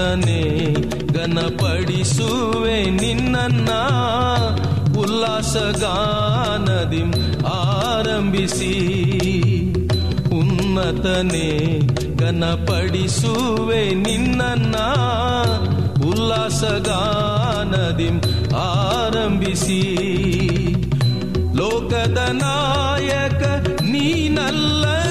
ಉನ್ನತನೇ ಘನಪಡಿಸುವೆ ನಿನ್ನನ್ನ. ಉಲ್ಲಾಸಗಾನದಿ ಆರಂಭಿಸಿ. ಉನ್ನತನೆ ಘನಪಡಿಸುವೆ ನಿನ್ನನ್ನ. ಉಲ್ಲಾಸಗಾನದಿ ಆರಂಭಿಸಿ. ಲೋಕದ ನಾಯಕ ನೀನಲ್ಲದಿನ್ನಾರು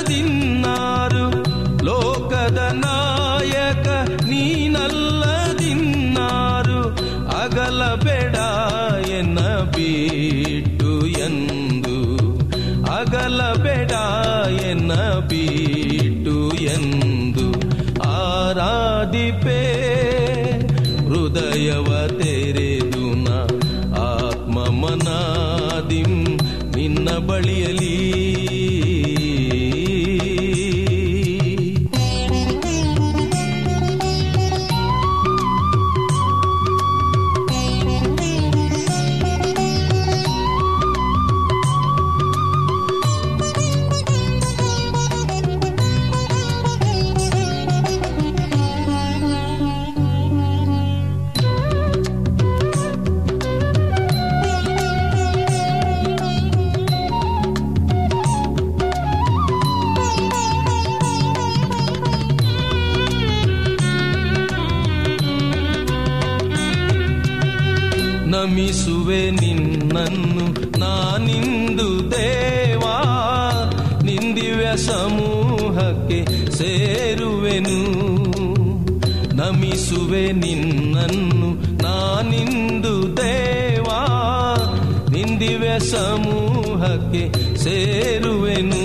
ಸಮೂಹಕ್ಕೆ ಸೇರುವೆನು.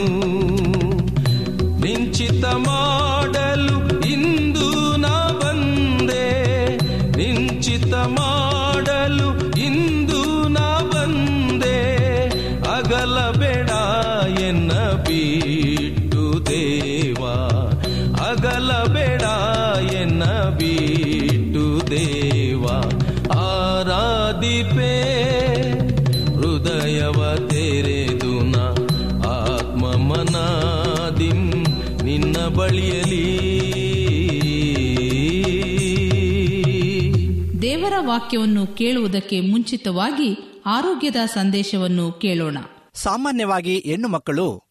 ವಾಕ್ಯವನ್ನು ಕೇಳುವುದಕ್ಕೆ ಮುಂಚಿತವಾಗಿ ಆರೋಗ್ಯದ ಸಂದೇಶವನ್ನು ಕೇಳೋಣ. ಸಾಮಾನ್ಯವಾಗಿ ಹೆಣ್ಣು ಮಕ್ಕಳು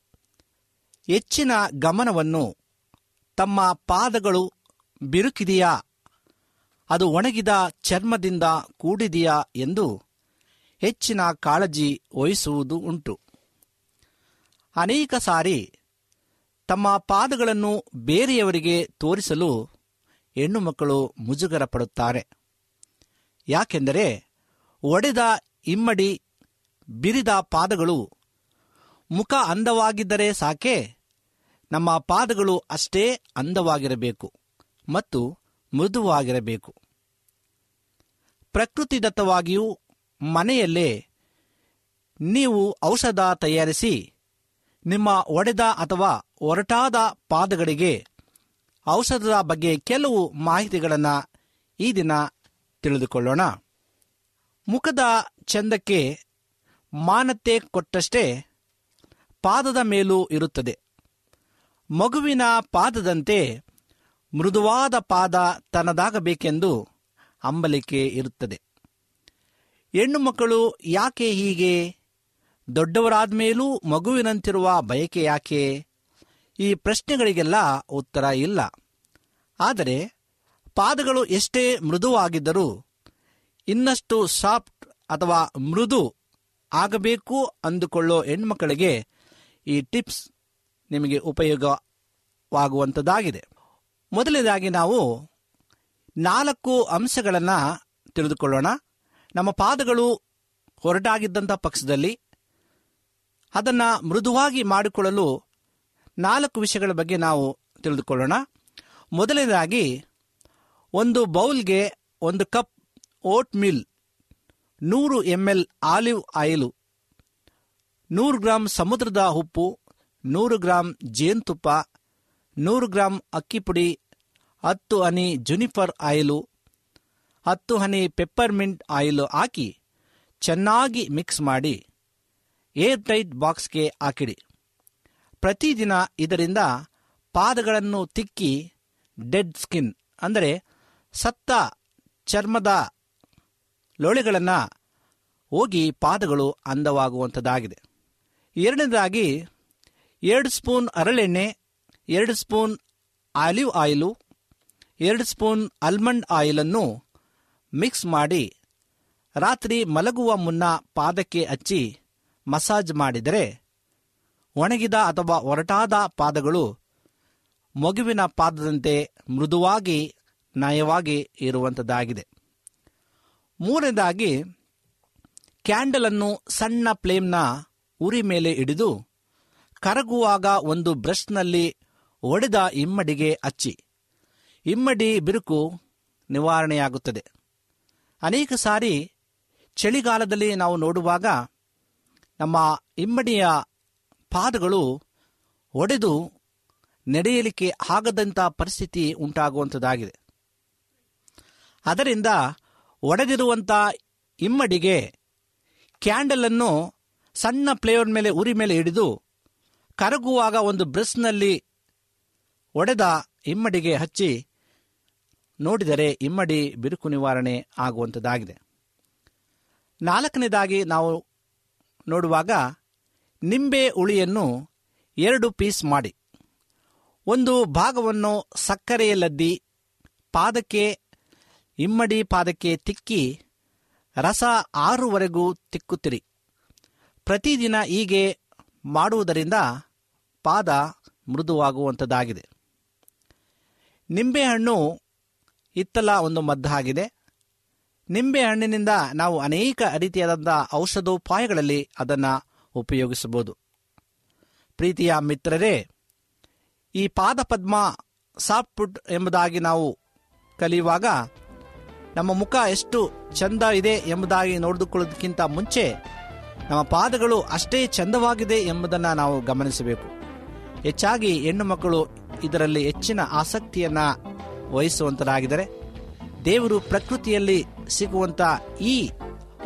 ಹೆಚ್ಚಿನ ಗಮನವನ್ನು ತಮ್ಮ ಪಾದಗಳು ಬಿರುಕಿದೆಯಾ? ಅದು ಒಣಗಿದ ಚರ್ಮದಿಂದ ಕೂಡಿದೆಯಾ ಎಂದು ಹೆಚ್ಚಿನ ಕಾಳಜಿ ವಹಿಸುವುದು ಉಂಟು. ಅನೇಕ ಸಾರಿ ತಮ್ಮ ಪಾದಗಳನ್ನು ಬೇರೆಯವರಿಗೆ ತೋರಿಸಲು ಹೆಣ್ಣು ಮಕ್ಕಳು ಮುಜುಗರ ಪಡುತ್ತಾರೆ. ಯಾಕೆಂದರೆ ಒಡೆದ ಇಮ್ಮಡಿ ಬಿರಿದ ಪಾದಗಳು ಮುಖ ಅಂದವಾಗಿದ್ದರೆ ಸಾಕೆ, ನಮ್ಮ ಪಾದಗಳು ಅಷ್ಟೇ ಅಂದವಾಗಿರಬೇಕು ಮತ್ತು ಮೃದುವಾಗಿರಬೇಕು. ಪ್ರಕೃತಿದತ್ತವಾಗಿಯೂ ಮನೆಯಲ್ಲೇ ನೀವು ಔಷಧ ತಯಾರಿಸಿ ನಿಮ್ಮ ಒಡೆದ ಅಥವಾ ಒರಟಾದ ಪಾದಗಳಿಗೆ ಔಷಧದ ಬಗ್ಗೆ ಕೆಲವು ಮಾಹಿತಿಗಳನ್ನು ಈ ದಿನ ತಿಳಿದುಕೊಳ್ಳೋಣ. ಮುಖದ ಚಂದಕ್ಕೆ ಮಾನತೆ ಕೊಟ್ಟಷ್ಟೇ ಪಾದದ ಮೇಲೂ ಇರುತ್ತದೆ. ಮಗುವಿನ ಪಾದದಂತೆ ಮೃದುವಾದ ಪಾದ ತನ್ನದಾಗಬೇಕೆಂದು ಅಂಬಲಿಕೆ ಇರುತ್ತದೆ. ಹೆಣ್ಣು ಮಕ್ಕಳು ಯಾಕೆ ಹೀಗೆ? ದೊಡ್ಡವರಾದ ಮೇಲೂ ಮಗುವಿನಂತಿರುವ ಬಯಕೆ ಯಾಕೆ? ಈ ಪ್ರಶ್ನೆಗಳಿಗೆಲ್ಲ ಉತ್ತರ ಇಲ್ಲ. ಆದರೆ ಪಾದಗಳು ಎಷ್ಟೇ ಮೃದುವಾಗಿದ್ದರೂ ಇನ್ನಷ್ಟು ಸಾಫ್ಟ್ ಅಥವಾ ಮೃದು ಆಗಬೇಕು ಅಂದುಕೊಳ್ಳೋ ಹೆಣ್ಮಕ್ಕಳಿಗೆ ಈ ಟಿಪ್ಸ್ ನಿಮಗೆ ಉಪಯೋಗವಾಗುವಂಥದ್ದಾಗಿದೆ ಮೊದಲನೇದಾಗಿ ನಾವು ನಾಲ್ಕು ಅಂಶಗಳನ್ನು ತಿಳಿದುಕೊಳ್ಳೋಣ. ನಮ್ಮ ಪಾದಗಳು ಹೊರಟಾಗಿದ್ದಂಥ ಪಕ್ಷದಲ್ಲಿ ಅದನ್ನು ಮೃದುವಾಗಿ ಮಾಡಿಕೊಳ್ಳಲು ನಾಲ್ಕು ವಿಷಯಗಳ ಬಗ್ಗೆ ನಾವು ತಿಳಿದುಕೊಳ್ಳೋಣ. ಮೊದಲನೇದಾಗಿ ಒಂದು ಬೌಲ್ಗೆ ಒಂದು ಕಪ್ ಓಟ್ ಮಿಲ್ ನೂರು ಎಂ ಎಲ್ ಆಲಿವ್ ಆಯಿಲು, ನೂರು ಗ್ರಾಂ ಸಮುದ್ರದ ಉಪ್ಪು, ನೂರು ಗ್ರಾಂ ಜೇನುತುಪ್ಪ, ನೂರು ಗ್ರಾಂ ಅಕ್ಕಿ ಪುಡಿ, ಹತ್ತು ಹನಿ ಜುನಿಫರ್ ಆಯಿಲು, ಹತ್ತು ಹನಿ ಪೆಪ್ಪರ್ಮಿಂಟ್ ಆಯಿಲು ಹಾಕಿ ಚೆನ್ನಾಗಿ ಮಿಕ್ಸ್ ಮಾಡಿ ಏರ್ ಟೈಟ್ ಬಾಕ್ಸ್ಗೆ ಹಾಕಿಡಿ. ಪ್ರತಿದಿನ ಇದರಿಂದ ಪಾದಗಳನ್ನು ತಿಕ್ಕಿ ಡೆಡ್ ಸ್ಕಿನ್, ಅಂದರೆ ಸತ್ತ ಚರ್ಮದ ಲೋಳೆಗಳನ್ನು ಹೋಗಿ ಪಾದಗಳು ಅಂದವಾಗುವಂಥದ್ದಾಗಿದೆ. ಎರಡನೇದಾಗಿ ಎರಡು ಸ್ಪೂನ್ ಹರಳೆಣ್ಣೆ ಎರಡು ಸ್ಪೂನ್ ಆಲಿವ್ ಆಯಿಲು, ಎರಡು ಸ್ಪೂನ್ ಆಲ್ಮಂಡ್ ಆಯಿಲನ್ನು ಮಿಕ್ಸ್ ಮಾಡಿ ರಾತ್ರಿ ಮಲಗುವ ಮುನ್ನ ಪಾದಕ್ಕೆ ಹಚ್ಚಿ ಮಸಾಜ್ ಮಾಡಿದರೆ ಒಣಗಿದ ಅಥವಾ ಒರಟಾದ ಪಾದಗಳು ಮಗುವಿನ ಪಾದದಂತೆ ಮೃದುವಾಗಿ ನಯವಾಗಿ ಇರುವಂಥದ್ದಾಗಿದೆ ಮೂರನೇದಾಗಿ, ಕ್ಯಾಂಡಲನ್ನು ಸಣ್ಣ ಫ್ಲೇಮ್ನ ಉರಿ ಮೇಲೆ ಹಿಡಿದು ಕರಗುವಾಗ ಒಂದು ಬ್ರಷ್ನಲ್ಲಿ ಒಡೆದ ಇಮ್ಮಡಿಗೆ ಹಚ್ಚಿ ಇಮ್ಮಡಿ ಬಿರುಕು ನಿವಾರಣೆಯಾಗುತ್ತದೆ. ಅನೇಕ ಸಾರಿ ಚಳಿಗಾಲದಲ್ಲಿ ನಾವು ನೋಡುವಾಗ ನಮ್ಮ ಇಮ್ಮಡಿಯ ಪಾದಗಳು ಒಡೆದು ನಡೆಯಲಿಕ್ಕೆ ಆಗದಂಥ ಪರಿಸ್ಥಿತಿ ಉಂಟಾಗುವಂಥದ್ದಾಗಿದೆ ಅದರಿಂದ ಒಡೆದಿರುವಂಥ ಇಮ್ಮಡಿಗೆ ಕ್ಯಾಂಡಲನ್ನು ಸಣ್ಣ ಪ್ಲೇವರ್ ಮೇಲೆ, ಉರಿ ಮೇಲೆ ಹಿಡಿದು ಕರಗುವಾಗ ಒಂದು ಬ್ರಷ್ನಲ್ಲಿ ಒಡೆದ ಇಮ್ಮಡಿಗೆ ಹಚ್ಚಿ ನೋಡಿದರೆ ಇಮ್ಮಡಿ ಬಿರುಕು ನಿವಾರಣೆ ಆಗುವಂಥದ್ದಾಗಿದೆ ನಾಲ್ಕನೇದಾಗಿ ನಾವು ನೋಡುವಾಗ ನಿಂಬೆ ಉಳಿಯನ್ನು ಎರಡು ಪೀಸ್ ಮಾಡಿ. ಒಂದು ಭಾಗವನ್ನು ಸಕ್ಕರೆಯಲ್ಲದ್ದಿ, ಪಾದಕ್ಕೆ ಇಮ್ಮಡಿ ಪಾದಕ್ಕೆ ತಿಕ್ಕಿ ರಸ ಆರುವರೆಗೂ ತಿಕ್ಕುತ್ತಿರಿ. ಪ್ರತಿದಿನ ಹೀಗೆ ಮಾಡುವುದರಿಂದ ಪಾದ ಮೃದುವಾಗುವಂಥದ್ದಾಗಿದೆ. ನಿಂಬೆಹಣ್ಣು ಇತ್ತಲ ಒಂದು ಮದ್ದಾಗಿದೆ. ನಿಂಬೆಹಣ್ಣಿನಿಂದ ನಾವು ಅನೇಕ ರೀತಿಯಾದಂಥ ಔಷಧೋಪಾಯಗಳಲ್ಲಿ ಅದನ್ನು ಉಪಯೋಗಿಸಬಹುದು. ಪ್ರೀತಿಯ ಮಿತ್ರರೇ, ಈ ಪಾದಪದ್ಮ ಸಾಫ್ಟ್ ಫುಡ್ ಎಂಬುದಾಗಿ ನಾವು ಕಲಿಯುವಾಗ ನಮ್ಮ ಮುಖ ಎಷ್ಟು ಚಂದ ಇದೆ ಎಂಬುದಾಗಿ ನೋಡಿಕೊಳ್ಳೋದಕ್ಕಿಂತ ಮುಂಚೆ ನಮ್ಮ ಪಾದಗಳು ಅಷ್ಟೇ ಚಂದವಾಗಿದೆ ಎಂಬುದನ್ನು ನಾವು ಗಮನಿಸಬೇಕು. ಹೆಚ್ಚಾಗಿ ಹೆಣ್ಣು ಮಕ್ಕಳು ಇದರಲ್ಲಿ ಹೆಚ್ಚಿನ ಆಸಕ್ತಿಯನ್ನು ವಹಿಸುವಂತರಾಗಿದ್ದರೆ. ದೇವರು ಪ್ರಕೃತಿಯಲ್ಲಿ ಸಿಗುವಂಥ ಈ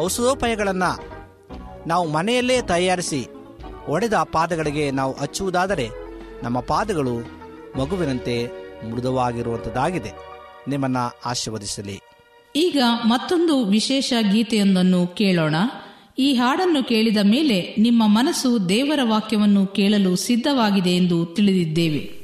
ಔಷಧೋಪಾಯಗಳನ್ನು ನಾವು ಮನೆಯಲ್ಲೇ ತಯಾರಿಸಿ ಒಡೆದ ಪಾದಗಳಿಗೆ ನಾವು ಹಚ್ಚುವುದಾದರೆ ನಮ್ಮ ಪಾದಗಳು ಮಗುವಿನಂತೆ ಮೃದುವಾಗಿರುವಂಥದ್ದಾಗಿದೆ ನಿಮ್ಮನ್ನು ಆಶೀರ್ವದಿಸಲಿ. ಈಗ ಮತ್ತೊಂದು ವಿಶೇಷ ಗೀತೆಯೊಂದನ್ನು ಕೇಳೋಣ. ಈ ಹಾಡನ್ನು ಕೇಳಿದ ಮೇಲೆ ನಿಮ್ಮ ಮನಸ್ಸು ದೇವರ ವಾಕ್ಯವನ್ನು ಕೇಳಲು ಸಿದ್ಧವಾಗಿದೆ ಎಂದು ತಿಳಿದಿದ್ದೇವೆ.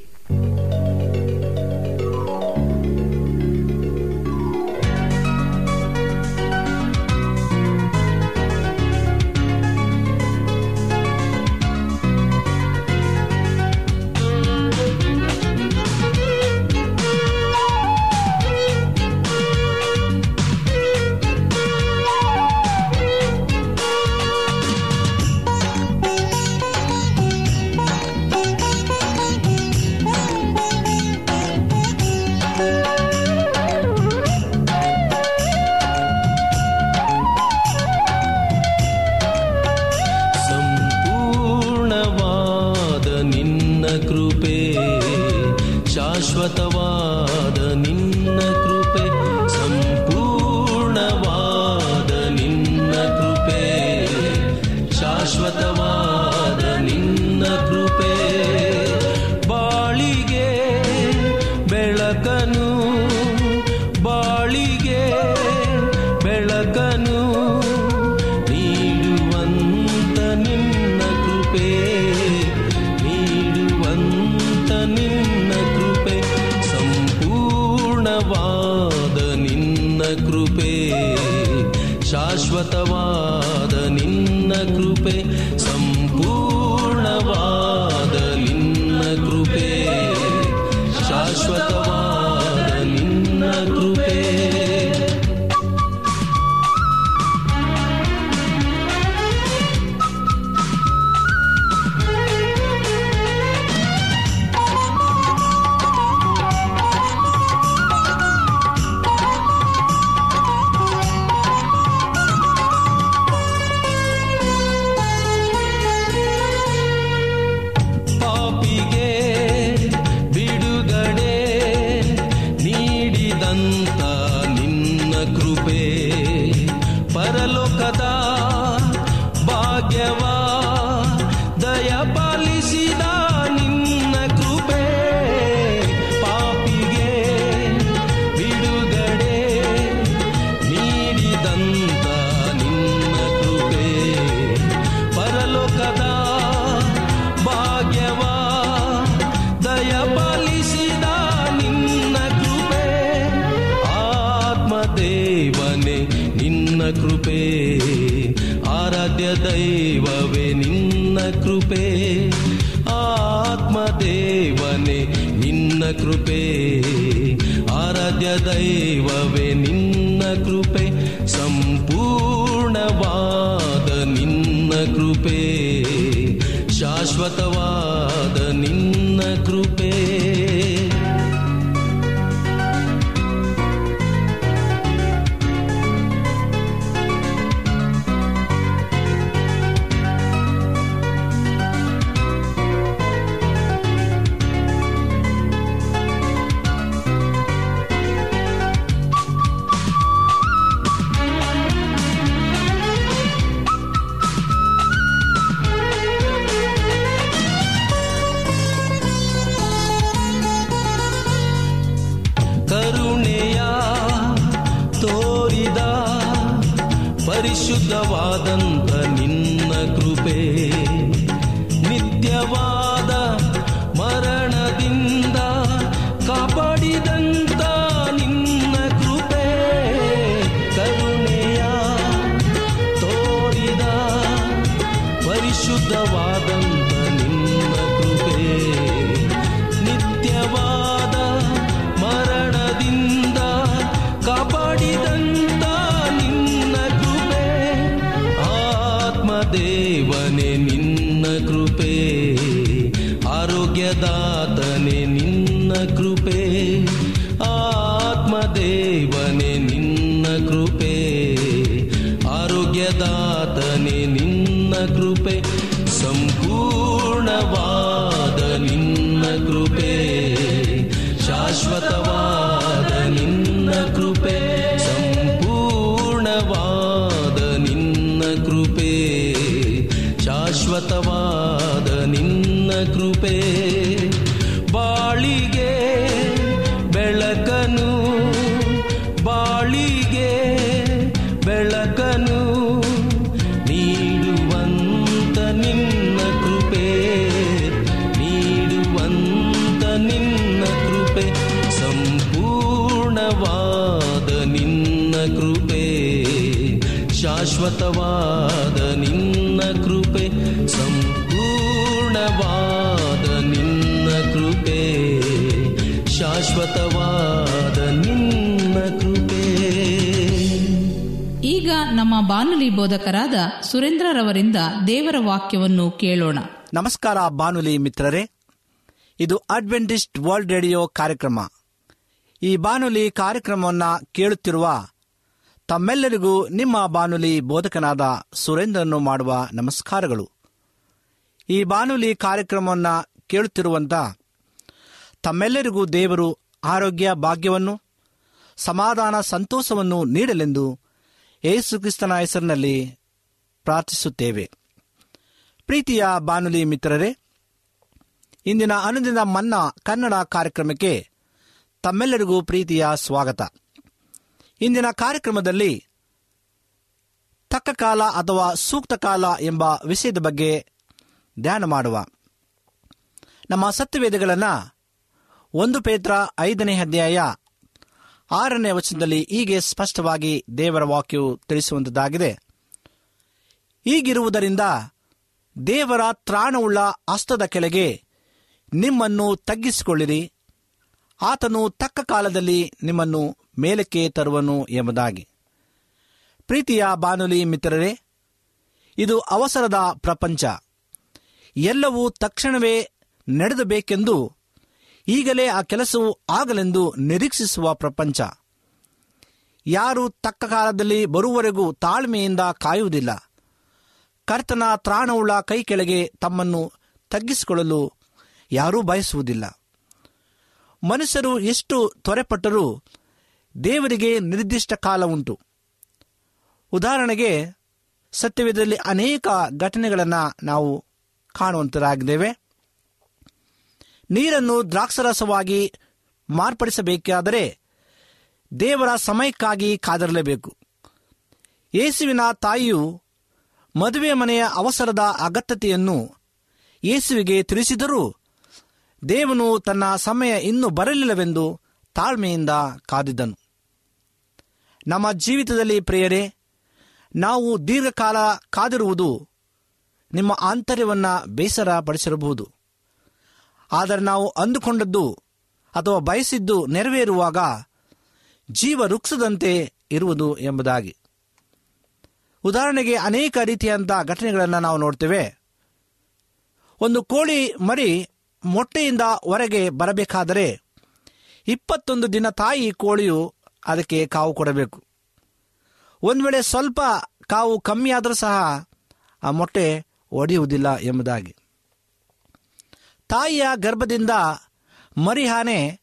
ಕೃಪೆ ಶಾಶ್ವತವಾದ ನಿನ್ನ ಕೃಪೆ ಸಂಪೂರ್ಣವಾದ ನಿನ್ನ ಕೃಪೆ ಶಾಶ್ವತ grupe. ಬೋಧಕರಾದ ಸುರೇಂದ್ರರವರಿಂದ ದೇವರ ವಾಕ್ಯವನ್ನು ಕೇಳೋಣ. ನಮಸ್ಕಾರ ಬಾನುಲಿ ಮಿತ್ರರೇ. ಇದು ಅಡ್ವೆಂಟಿಸ್ಟ್ ವರ್ಲ್ಡ್ ರೇಡಿಯೋ ಕಾರ್ಯಕ್ರಮ. ಈ ಬಾನುಲಿ ಕಾರ್ಯಕ್ರಮವನ್ನು ಕೇಳುತ್ತಿರುವ ತಮ್ಮೆಲ್ಲರಿಗೂ ನಿಮ್ಮ ಬಾನುಲಿ ಬೋಧಕನಾದ ಸುರೇಂದ್ರನ್ನು ಮಾಡುವ ನಮಸ್ಕಾರಗಳು. ಈ ಬಾನುಲಿ ಕಾರ್ಯಕ್ರಮವನ್ನು ಕೇಳುತ್ತಿರುವಂಥ ತಮ್ಮೆಲ್ಲರಿಗೂ ದೇವರು ಆರೋಗ್ಯ, ಭಾಗ್ಯವನ್ನು, ಸಮಾಧಾನ, ಸಂತೋಷವನ್ನು ನೀಡಲೆಂದು ಯೇಸು ಕ್ರಿಸ್ತನ ಹೆಸರಿನಲ್ಲಿ ಪ್ರಾರ್ಥಿಸುತ್ತೇವೆ. ಪ್ರೀತಿಯ ಬಾನುಲಿ ಮಿತ್ರರೇ, ಇಂದಿನ ಅನುದಿನ ಮನ್ನಾ ಕನ್ನಡ ಕಾರ್ಯಕ್ರಮಕ್ಕೆ ತಮ್ಮೆಲ್ಲರಿಗೂ ಪ್ರೀತಿಯ ಸ್ವಾಗತ. ಇಂದಿನ ಕಾರ್ಯಕ್ರಮದಲ್ಲಿ ತಕ್ಕ ಕಾಲ ಅಥವಾ ಸೂಕ್ತ ಕಾಲ ಎಂಬ ವಿಷಯದ ಬಗ್ಗೆ ಧ್ಯಾನ ಮಾಡುವ. ನಮ್ಮ ಸತ್ಯವೇದಗಳನ್ನು ಒಂದು ಪೇತ್ರ ಐದನೇ ಅಧ್ಯಾಯ ಆರನೇ ವಚನದಲ್ಲಿ ಹೀಗೆ ಸ್ಪಷ್ಟವಾಗಿ ದೇವರ ವಾಕ್ಯವು ತಿಳಿಸುವಂಥದ್ದಾಗಿದೆ ಹೀಗಿರುವುದರಿಂದ ದೇವರ ತ್ರಾಣವುಳ್ಳ ಹಸ್ತದ ಕೆಳಗೆ ನಿಮ್ಮನ್ನು ತಗ್ಗಿಸಿಕೊಳ್ಳಿರಿ. ಆತನು ತಕ್ಕ ಕಾಲದಲ್ಲಿ ನಿಮ್ಮನ್ನು ಮೇಲಕ್ಕೆ ತರುವನು ಎಂಬುದಾಗಿ. ಪ್ರೀತಿಯ ಬಾನುಲಿ ಮಿತ್ರರೇ, ಇದು ಅವಸರದ ಪ್ರಪಂಚ. ಎಲ್ಲವೂ ತಕ್ಷಣವೇ ನಡೆದಬೇಕೆಂದು ಈಗಲೇ ಆ ಕೆಲಸವು ಆಗಲೆಂದು ನಿರೀಕ್ಷಿಸುವ ಪ್ರಪಂಚ. ಯಾರು ತಕ್ಕ ಕಾಲದಲ್ಲಿ ಬರುವವರೆಗೂ ತಾಳ್ಮೆಯಿಂದ ಕಾಯುವುದಿಲ್ಲ. ಕರ್ತನ ತ್ರಾಣವುಳ್ಳ ಕೈ ಕೆಳಗೆ ತಮ್ಮನ್ನು ತಗ್ಗಿಸಿಕೊಳ್ಳಲು ಯಾರೂ ಬಯಸುವುದಿಲ್ಲ. ಮನುಷ್ಯರು ಎಷ್ಟು ತ್ವರೆಪಟ್ಟರೂ ದೇವರಿಗೆ ನಿರ್ದಿಷ್ಟ ಕಾಲ ಉಂಟು. ಉದಾಹರಣೆಗೆ ಸತ್ಯವೇಧದಲ್ಲಿ ಅನೇಕ ಘಟನೆಗಳನ್ನು ನಾವು ಕಾಣುವಂತರಾಗಿದ್ದೇವೆ. ನೀರನ್ನು ದ್ರಾಕ್ಷರಸವಾಗಿ ಮಾರ್ಪಡಿಸಬೇಕಾದರೆ ದೇವರ ಸಮಯಕ್ಕಾಗಿ ಕಾದಿರಲೇಬೇಕು. ಯೇಸುವಿನ ತಾಯಿಯು ಮದುವೆ ಮನೆಯ ಅವಸರದ ಅಗತ್ಯತೆಯನ್ನು ಯೇಸುವಿಗೆ ತಿಳಿಸಿದರೂ ದೇವನು ತನ್ನ ಸಮಯ ಇನ್ನೂ ಬರಲಿಲ್ಲವೆಂದು ತಾಳ್ಮೆಯಿಂದ ಕಾದಿದ್ದನು. ನಮ್ಮ ಜೀವಿತದಲ್ಲಿ ಪ್ರಿಯರೇ, ನಾವು ದೀರ್ಘಕಾಲ ಕಾದಿರುವುದು ನಿಮ್ಮ ಆಂತರ್ಯವನ್ನು ಬೇಸರ ಪಡಿಸಿರಬಹುದು ಆದರೆ ನಾವು ಅಂದುಕೊಂಡದ್ದು ಅಥವಾ ಬಯಸಿದ್ದು ನೆರವೇರುವಾಗ ಜೀವ ವೃಕ್ಷದಂತೆ ಇರುವುದು ಎಂಬುದಾಗಿ. ಉದಾಹರಣೆಗೆ ಅನೇಕ ರೀತಿಯಂಥ ಘಟನೆಗಳನ್ನು ನಾವು ನೋಡ್ತೇವೆ. ಒಂದು ಕೋಳಿ ಮರಿ ಮೊಟ್ಟೆಯಿಂದ ಹೊರಗೆ ಬರಬೇಕಾದರೆ ಇಪ್ಪತ್ತೊಂದು ದಿನ ತಾಯಿ ಕೋಳಿಯು ಅದಕ್ಕೆ ಕಾವು ಕೊಡಬೇಕು. ಒಂದು ವೇಳೆ ಸ್ವಲ್ಪ ಕಾವು ಕಮ್ಮಿಯಾದರೂ ಸಹ ಆ ಮೊಟ್ಟೆ ಒಡೆಯುವುದಿಲ್ಲ ಎಂಬುದಾಗಿ. ತಾಯಿಯ ಗರ್ಭದಿಂದ ಮರಿಹಾನೆ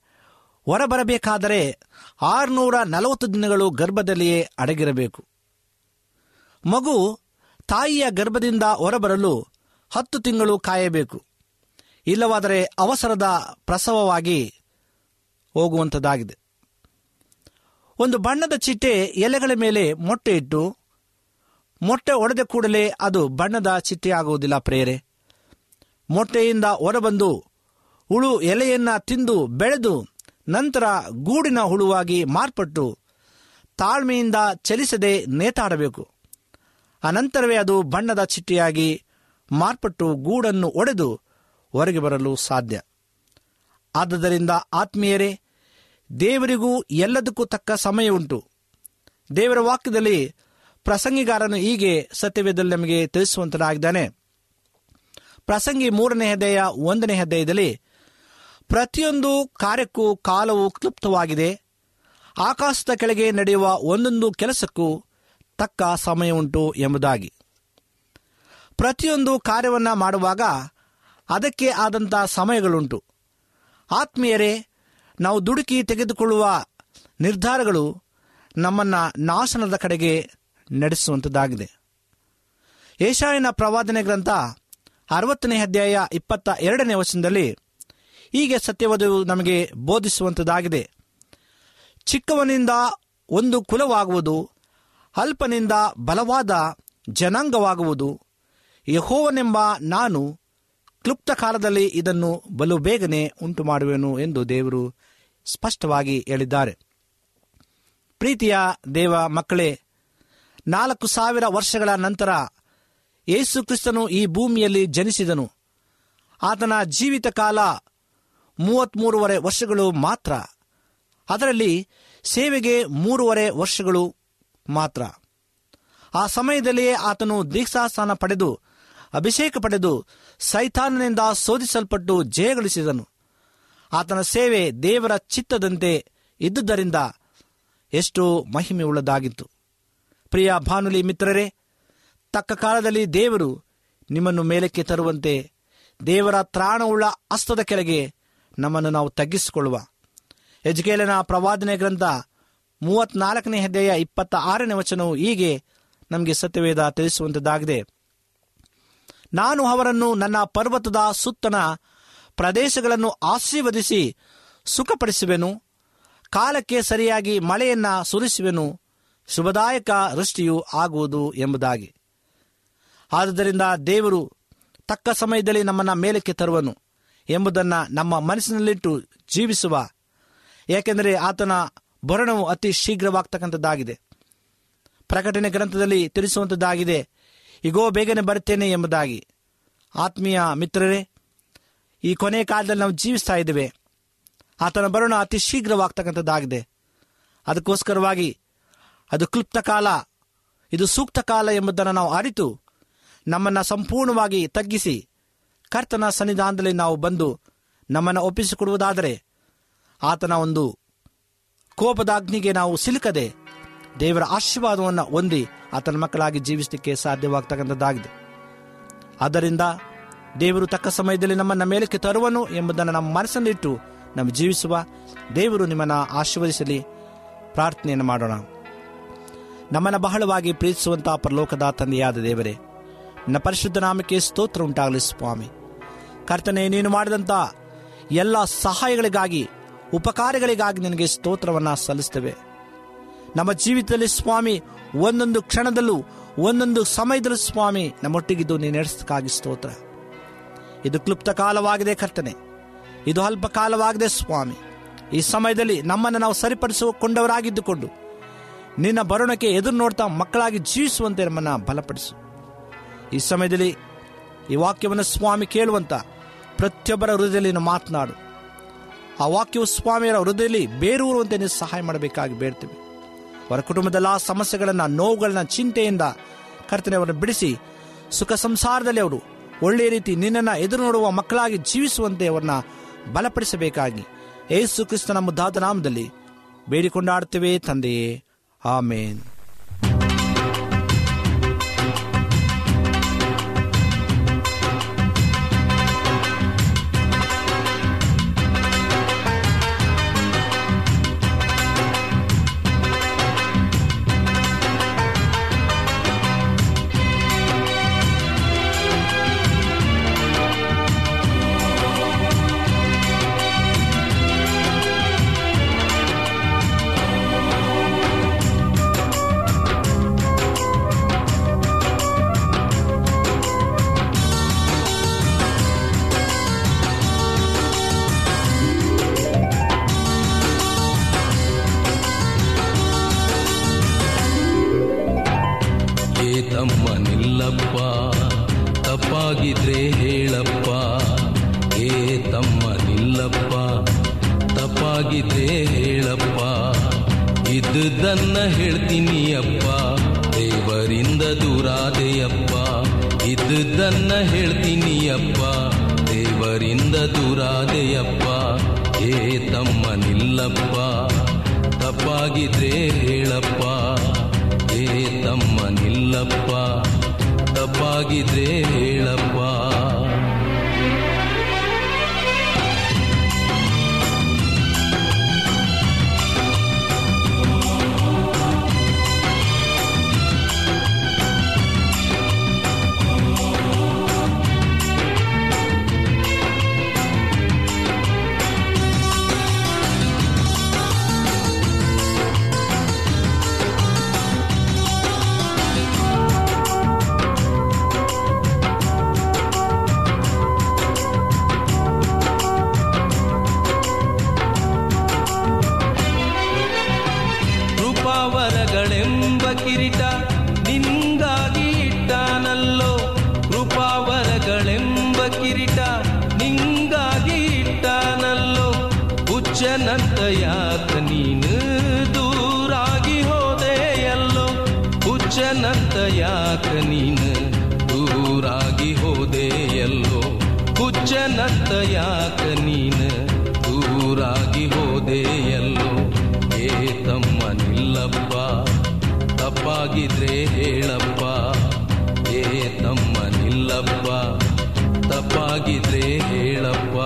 ಹೊರಬರಬೇಕಾದರೆ ಆರುನೂರ ನಲವತ್ತು ದಿನಗಳು ಗರ್ಭದಲ್ಲಿಯೇ ಅಡಗಿರಬೇಕು. ಮಗು ತಾಯಿಯ ಗರ್ಭದಿಂದ ಹೊರಬರಲು ಹತ್ತು ತಿಂಗಳು ಕಾಯಬೇಕು. ಇಲ್ಲವಾದರೆ ಅವಸರದ ಪ್ರಸವವಾಗಿ ಹೋಗುವಂಥದ್ದಾಗಿದೆ. ಒಂದು ಬಣ್ಣದ ಚಿಟ್ಟೆ ಎಲೆಗಳ ಮೇಲೆ ಮೊಟ್ಟೆ ಇಟ್ಟು, ಮೊಟ್ಟೆ ಒಡೆದ ಕೂಡಲೇ ಅದು ಬಣ್ಣದ ಚಿಟ್ಟೆ ಆಗುವುದಿಲ್ಲ ಪ್ರೇರೆ ಮೊಟ್ಟೆಯಿಂದ ಹೊರಬಂದು ಹುಳು ಎಲೆಯನ್ನ ತಿಂದು ಬೆಳೆದು ನಂತರ ಗೂಡಿನ ಹುಳುವಾಗಿ ಮಾರ್ಪಟ್ಟು ತಾಳ್ಮೆಯಿಂದ ಚಲಿಸದೆ ನೇತಾಡಬೇಕು. ಅನಂತರವೇ ಅದು ಬಣ್ಣದ ಚಿಟ್ಟಿಯಾಗಿ ಮಾರ್ಪಟ್ಟು ಗೂಡನ್ನು ಒಡೆದು ಹೊರಗೆ ಬರಲು ಸಾಧ್ಯ. ಆದ್ದರಿಂದ ಆತ್ಮೀಯರೇ, ದೇವರಿಗೂ ಎಲ್ಲದಕ್ಕೂ ತಕ್ಕ ಸಮಯ ಉಂಟು ದೇವರ ವಾಕ್ಯದಲ್ಲಿ ಪ್ರಸಂಗಿಗಾರನು ಹೀಗೆ ಸತ್ಯವೇದಲ್ಲಿ ನಮಗೆ ತಿಳಿಸುವಂತನಾಗಿದ್ದಾನೆ. ಪ್ರಸಂಗಿ ಮೂರನೇ ಹೆದೆಯ ಒಂದನೇ ಹೃದಯದಲ್ಲಿ ಪ್ರತಿಯೊಂದು ಕಾರ್ಯಕ್ಕೂ ಕಾಲವು ಕ್ಲುಪ್ತವಾಗಿದೆ. ಆಕಾಶದ ಕೆಳಗೆ ನಡೆಯುವ ಒಂದೊಂದು ಕೆಲಸಕ್ಕೂ ತಕ್ಕ ಸಮಯ ಉಂಟು ಎಂಬುದಾಗಿ. ಪ್ರತಿಯೊಂದು ಕಾರ್ಯವನ್ನು ಮಾಡುವಾಗ ಅದಕ್ಕೆ ಆದಂಥ ಸಮಯಗಳುಂಟು. ಆತ್ಮೀಯರೇ, ನಾವು ದುಡುಕಿ ತೆಗೆದುಕೊಳ್ಳುವ ನಿರ್ಧಾರಗಳು ನಮ್ಮನ್ನು ನಾಶನದ ಕಡೆಗೆ ನಡೆಸುವಂಥದ್ದಾಗಿದೆ ಏಷಾಯನ ಪ್ರವಾದನೆ ಗ್ರಂಥ ಅರವತ್ತನೇ ಅಧ್ಯಾಯ ಇಪ್ಪತ್ತ ಎರಡನೇ ವಚನದಲ್ಲಿ, ಹೀಗೆ ಸತ್ಯವಧು ನಮಗೆ ಬೋಧಿಸುವಂಥದ್ದಾಗಿದೆ ಚಿಕ್ಕವನಿಂದ ಒಂದು ಕುಲವಾಗುವುದು, ಅಲ್ಪನಿಂದ ಬಲವಾದ ಜನಾಂಗವಾಗುವುದು. ಯಹೋವನೆಂಬ ನಾನು ಕ್ಲುಪ್ತ ಕಾಲದಲ್ಲಿ ಇದನ್ನು ಬಲು ಬೇಗನೆ ಉಂಟು ಮಾಡುವೆನು ಎಂದು ದೇವರು ಸ್ಪಷ್ಟವಾಗಿ ಹೇಳಿದ್ದಾರೆ. ಪ್ರೀತಿಯ ದೇವ ಮಕ್ಕಳೇ, ನಾಲ್ಕು ಸಾವಿರ ವರ್ಷಗಳ ನಂತರ ಯೇಸು ಕ್ರಿಸ್ತನು ಈ ಭೂಮಿಯಲ್ಲಿ ಜನಿಸಿದನು. ಆತನ ಜೀವಿತ ಕಾಲ ಮೂವತ್ತ್ಮೂರುವರೆ ವರ್ಷಗಳು ಮಾತ್ರ. ಅದರಲ್ಲಿ ಸೇವೆಗೆ ಮೂರುವರೆ ವರ್ಷಗಳು ಮಾತ್ರ. ಆ ಸಮಯದಲ್ಲಿಯೇ ಆತನು ದೀಕ್ಷಾಸ್ಥಾನ ಪಡೆದು, ಅಭಿಷೇಕ ಪಡೆದು ಸೈತಾನನಿಂದ ಶೋಧಿಸಲ್ಪಟ್ಟು ಜಯಗಳಿಸಿದನು. ಆತನ ಸೇವೆ ದೇವರ ಚಿತ್ತದಂತೆ ಇದ್ದುದರಿಂದ ಎಷ್ಟು ಮಹಿಮೆ ಉಳ್ಳದಾಗಿತ್ತು ಪ್ರಿಯ ಭಾನುಲಿ ಮಿತ್ರರೇ ತಕ್ಕ ಕಾಲದಲ್ಲಿ ದೇವರು ನಿಮ್ಮನ್ನು ಮೇಲಕ್ಕೆ ತರುವಂತೆ ದೇವರ ತ್ರಾಣವುಳ್ಳ ಅಸ್ತದ ಕೆಳಗೆ ನಮ್ಮನ್ನು ನಾವು ತಗ್ಗಿಸಿಕೊಳ್ಳುವ. ಎಜ್ಕೇಲನ ಪ್ರವಾದನೆ ಗ್ರಂಥ ಮೂವತ್ನಾಲ್ಕನೇ ಹೆದ್ದೆಯ ಇಪ್ಪತ್ತ ಆರನೇ ವಚನವು ಹೀಗೆ ನಮಗೆ ಸತ್ಯವೇದ ತಿಳಿಸುವಂತದ್ದಾಗಿದೆ. ನಾನು ಅವರನ್ನು ನನ್ನ ಪರ್ವತದ ಸುತ್ತನ ಪ್ರದೇಶಗಳನ್ನು ಆಶೀರ್ವದಿಸಿ ಸುಖಪಡಿಸುವೆನು, ಕಾಲಕ್ಕೆ ಸರಿಯಾಗಿ ಮಳೆಯನ್ನ ಸುರಿಸುವೆನು, ಶುಭದಾಯಕ ವೃಷ್ಟಿಯು ಆಗುವುದು ಎಂಬುದಾಗಿ. ಆದುದರಿಂದ ದೇವರು ತಕ್ಕ ಸಮಯದಲ್ಲಿ ನಮ್ಮನ್ನು ಮೇಲಕ್ಕೆ ತರುವನು ಎಂಬುದನ್ನು ನಮ್ಮ ಮನಸ್ಸಿನಲ್ಲಿಟ್ಟು ಜೀವಿಸುವ. ಏಕೆಂದರೆ ಆತನ ಭರಣವು ಅತಿ ಶೀಘ್ರವಾಗ್ತಕ್ಕಂಥದ್ದಾಗಿದೆ. ಪ್ರಕಟಣೆ ಗ್ರಂಥದಲ್ಲಿ ತಿಳಿಸುವಂಥದ್ದಾಗಿದೆ ಈಗೋ ಬೇಗನೆ ಬರುತ್ತೇನೆ ಎಂಬುದಾಗಿ. ಆತ್ಮೀಯ ಮಿತ್ರರೇ, ಈ ಕೊನೆ ಕಾಲದಲ್ಲಿ ನಾವು ಜೀವಿಸ್ತಾ ಇದ್ದೇವೆ. ಆತನ ಬರೋಣ ಅತಿ ಶೀಘ್ರವಾಗ್ತಕ್ಕಂಥದ್ದಾಗಿದೆ. ಅದಕ್ಕೋಸ್ಕರವಾಗಿ ಅದು ಕ್ಲುಪ್ತ ಕಾಲ, ಇದು ಸೂಕ್ತ ಕಾಲ ಎಂಬುದನ್ನು ನಾವು ಅರಿತು ನಮ್ಮನ್ನು ಸಂಪೂರ್ಣವಾಗಿ ತಗ್ಗಿಸಿ ಕರ್ತನ ಸನ್ನಿಧಾನದಲ್ಲಿ ನಾವು ಬಂದು ನಮ್ಮನ್ನು ಒಪ್ಪಿಸಿಕೊಡುವುದಾದರೆ ಆತನ ಒಂದು ಕೋಪದಾಗ್ನಿಗೆ ನಾವು ಸಿಲುಕದೆ ದೇವರ ಆಶೀರ್ವಾದವನ್ನು ಹೊಂದಿ ಆತನ ಮಕ್ಕಳಾಗಿ ಜೀವಿಸಲಿಕ್ಕೆ ಸಾಧ್ಯವಾಗ್ತಕ್ಕಂಥದ್ದಾಗಿದೆ. ಆದ್ದರಿಂದ ದೇವರು ತಕ್ಕ ಸಮಯದಲ್ಲಿ ನಮ್ಮನ್ನು ಮೇಲಕ್ಕೆ ತರುವನು ಎಂಬುದನ್ನು ನಮ್ಮ ಮನಸ್ಸಲ್ಲಿಟ್ಟು ನಮ್ಮ ಜೀವಿಸುವ ದೇವರು ನಿಮ್ಮನ್ನು ಆಶೀರ್ವದಿಸಲಿ. ಪ್ರಾರ್ಥನೆಯನ್ನು ಮಾಡೋಣ. ನಮ್ಮನ್ನು ಬಹಳವಾಗಿ ಪ್ರೀತಿಸುವಂತಹ ಪರಲೋಕದ ದೇವರೇ ನನ್ನ ಪರಿಶುದ್ಧ ನಾಮಕ್ಕೆ ಸ್ತೋತ್ರ ಉಂಟಾಗಲಿ ಸ್ವಾಮಿ. ಕರ್ತನೆ, ನೀನು ಮಾಡಿದಂಥ ಎಲ್ಲ ಸಹಾಯಗಳಿಗಾಗಿ, ಉಪಕಾರಗಳಿಗಾಗಿ ನಿನಗೆ ಸ್ತೋತ್ರವನ್ನು ಸಲ್ಲಿಸ್ತೇವೆ. ನಮ್ಮ ಜೀವಿತದಲ್ಲಿ ಸ್ವಾಮಿ, ಒಂದೊಂದು ಕ್ಷಣದಲ್ಲೂ, ಒಂದೊಂದು ಸಮಯದಲ್ಲೂ ಸ್ವಾಮಿ, ನಮ್ಮೊಟ್ಟಿಗಿದ್ದು ನೀನು ನಡೆಸಕ್ಕಾಗಿ ಸ್ತೋತ್ರ. ಇದು ಕ್ಲುಪ್ತ ಕಾಲವಾಗಿದೆ ಕರ್ತನೆ. ಇದು ಅಲ್ಪ ಕಾಲವಾಗಿದೆ ಸ್ವಾಮಿ. ಈ ಸಮಯದಲ್ಲಿ ನಮ್ಮನ್ನು ನಾವು ಸರಿಪಡಿಸಿಕೊಂಡವರಾಗಿದ್ದುಕೊಂಡು ನಿನ್ನ ಬರುಣಕ್ಕೆ ಎದುರು ನೋಡ್ತಾ ಮಕ್ಕಳಾಗಿ ಜೀವಿಸುವಂತೆ ನಮ್ಮನ್ನು ಬಲಪಡಿಸು. ಈ ಸಮಯದಲ್ಲಿ ಈ ವಾಕ್ಯವನ್ನು ಸ್ವಾಮಿ ಕೇಳುವಂತ ಪ್ರತಿಯೊಬ್ಬರ ಹೃದಯದಲ್ಲಿ ಮಾತನಾಡು. ಆ ವಾಕ್ಯವು ಸ್ವಾಮಿಯರ ಹೃದಯದಲ್ಲಿ ಬೇರೂರುವಂತೆ ನೀವು ಸಹಾಯ ಮಾಡಬೇಕಾಗಿ ಬೇಡ್ತೀವಿ. ಅವರ ಕುಟುಂಬದಲ್ಲ ಸಮಸ್ಯೆಗಳನ್ನು, ನೋವುಗಳನ್ನ, ಚಿಂತೆಯಿಂದ ಕರ್ತನೆ ಅವರನ್ನು ಬಿಡಿಸಿ, ಸುಖ ಸಂಸಾರದಲ್ಲಿ ಅವರು ಒಳ್ಳೆಯ ರೀತಿ ನಿನ್ನನ್ನು ಎದುರು ನೋಡುವ ಮಕ್ಕಳಾಗಿ ಜೀವಿಸುವಂತೆ ಅವರನ್ನ ಬಲಪಡಿಸಬೇಕಾಗಿ ಏಸು ಕ್ರಿಸ್ತನ ಮುದ್ದಾದ ನಾಮದಲ್ಲಿ ಬೇಡಿಕೊಂಡಾಡ್ತೇವೆ ತಂದೆಯೇ. ಆಮೇನ್. ತಪ್ಪಾಗಿದ್ರೆ ಹೇಳಪ್ಪ, ಏ ತಮ್ಮ ನಿಲ್ಲಪ್ಪ ತಪ್ಪಾಗಿದ್ರೆ ಹೇಳಪ್ಪ, ಇದ್ದುದನ್ನ ಹೇಳ್ತೀನಿ ಅಪ್ಪ. ದೇವರಿಂದ ದೂರಾದೆಯಪ್ಪ, ಇದ್ದುದನ್ನ ಹೇಳ್ತೀನಿ ಅಪ್ಪ. ದೇವರಿಂದ ದೂರಾದೆಯಪ್ಪ, ಏ ತಮ್ಮ ನಿಲ್ಲಪ್ಪ ತಪ್ಪಾಗಿದ್ರೆ ಹೇಳಪ್ಪ, ಏ ತಮ್ಮ ನಿಲ್ಲಪ್ಪ ತಪ್ಪಾಗಿದ್ರೆ ಹೇಳಪ್ಪ. ತಪ್ಪಾಗಿದ್ರೆ ಹೇಳಪ್ಪ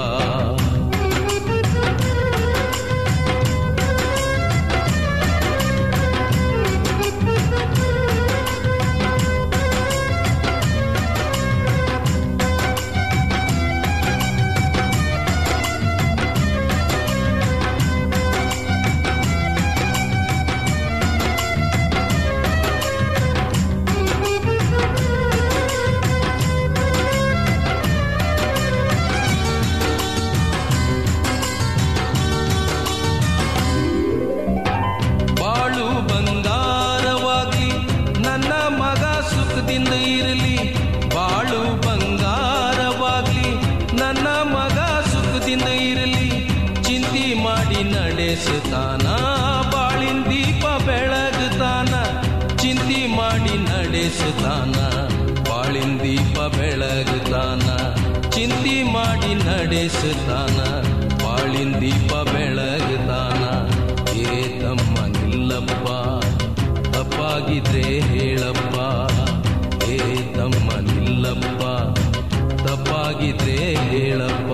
ನಡೆಸುತ್ತಾನ ಬಾಳಿನ ದೀಪ ಬೆಳಗುತ್ತಾನ ಚಿಂತಿ ಮಾಡಿ ನಡೆಸುತ್ತಾನ ಬಾಳಿನ ದೀಪ ಬೆಳಗುತ್ತಾನ ಏ ತಮ್ಮ ನಿಲ್ಲಪ್ಪ, ತಪ್ಪಾಗಿದ್ರೆ ಹೇಳಪ್ಪ. ಏ ತಮ್ಮ ನಿಲ್ಲಪ್ಪ, ತಪ್ಪಾಗಿದ್ರೆ ಹೇಳಪ್ಪ.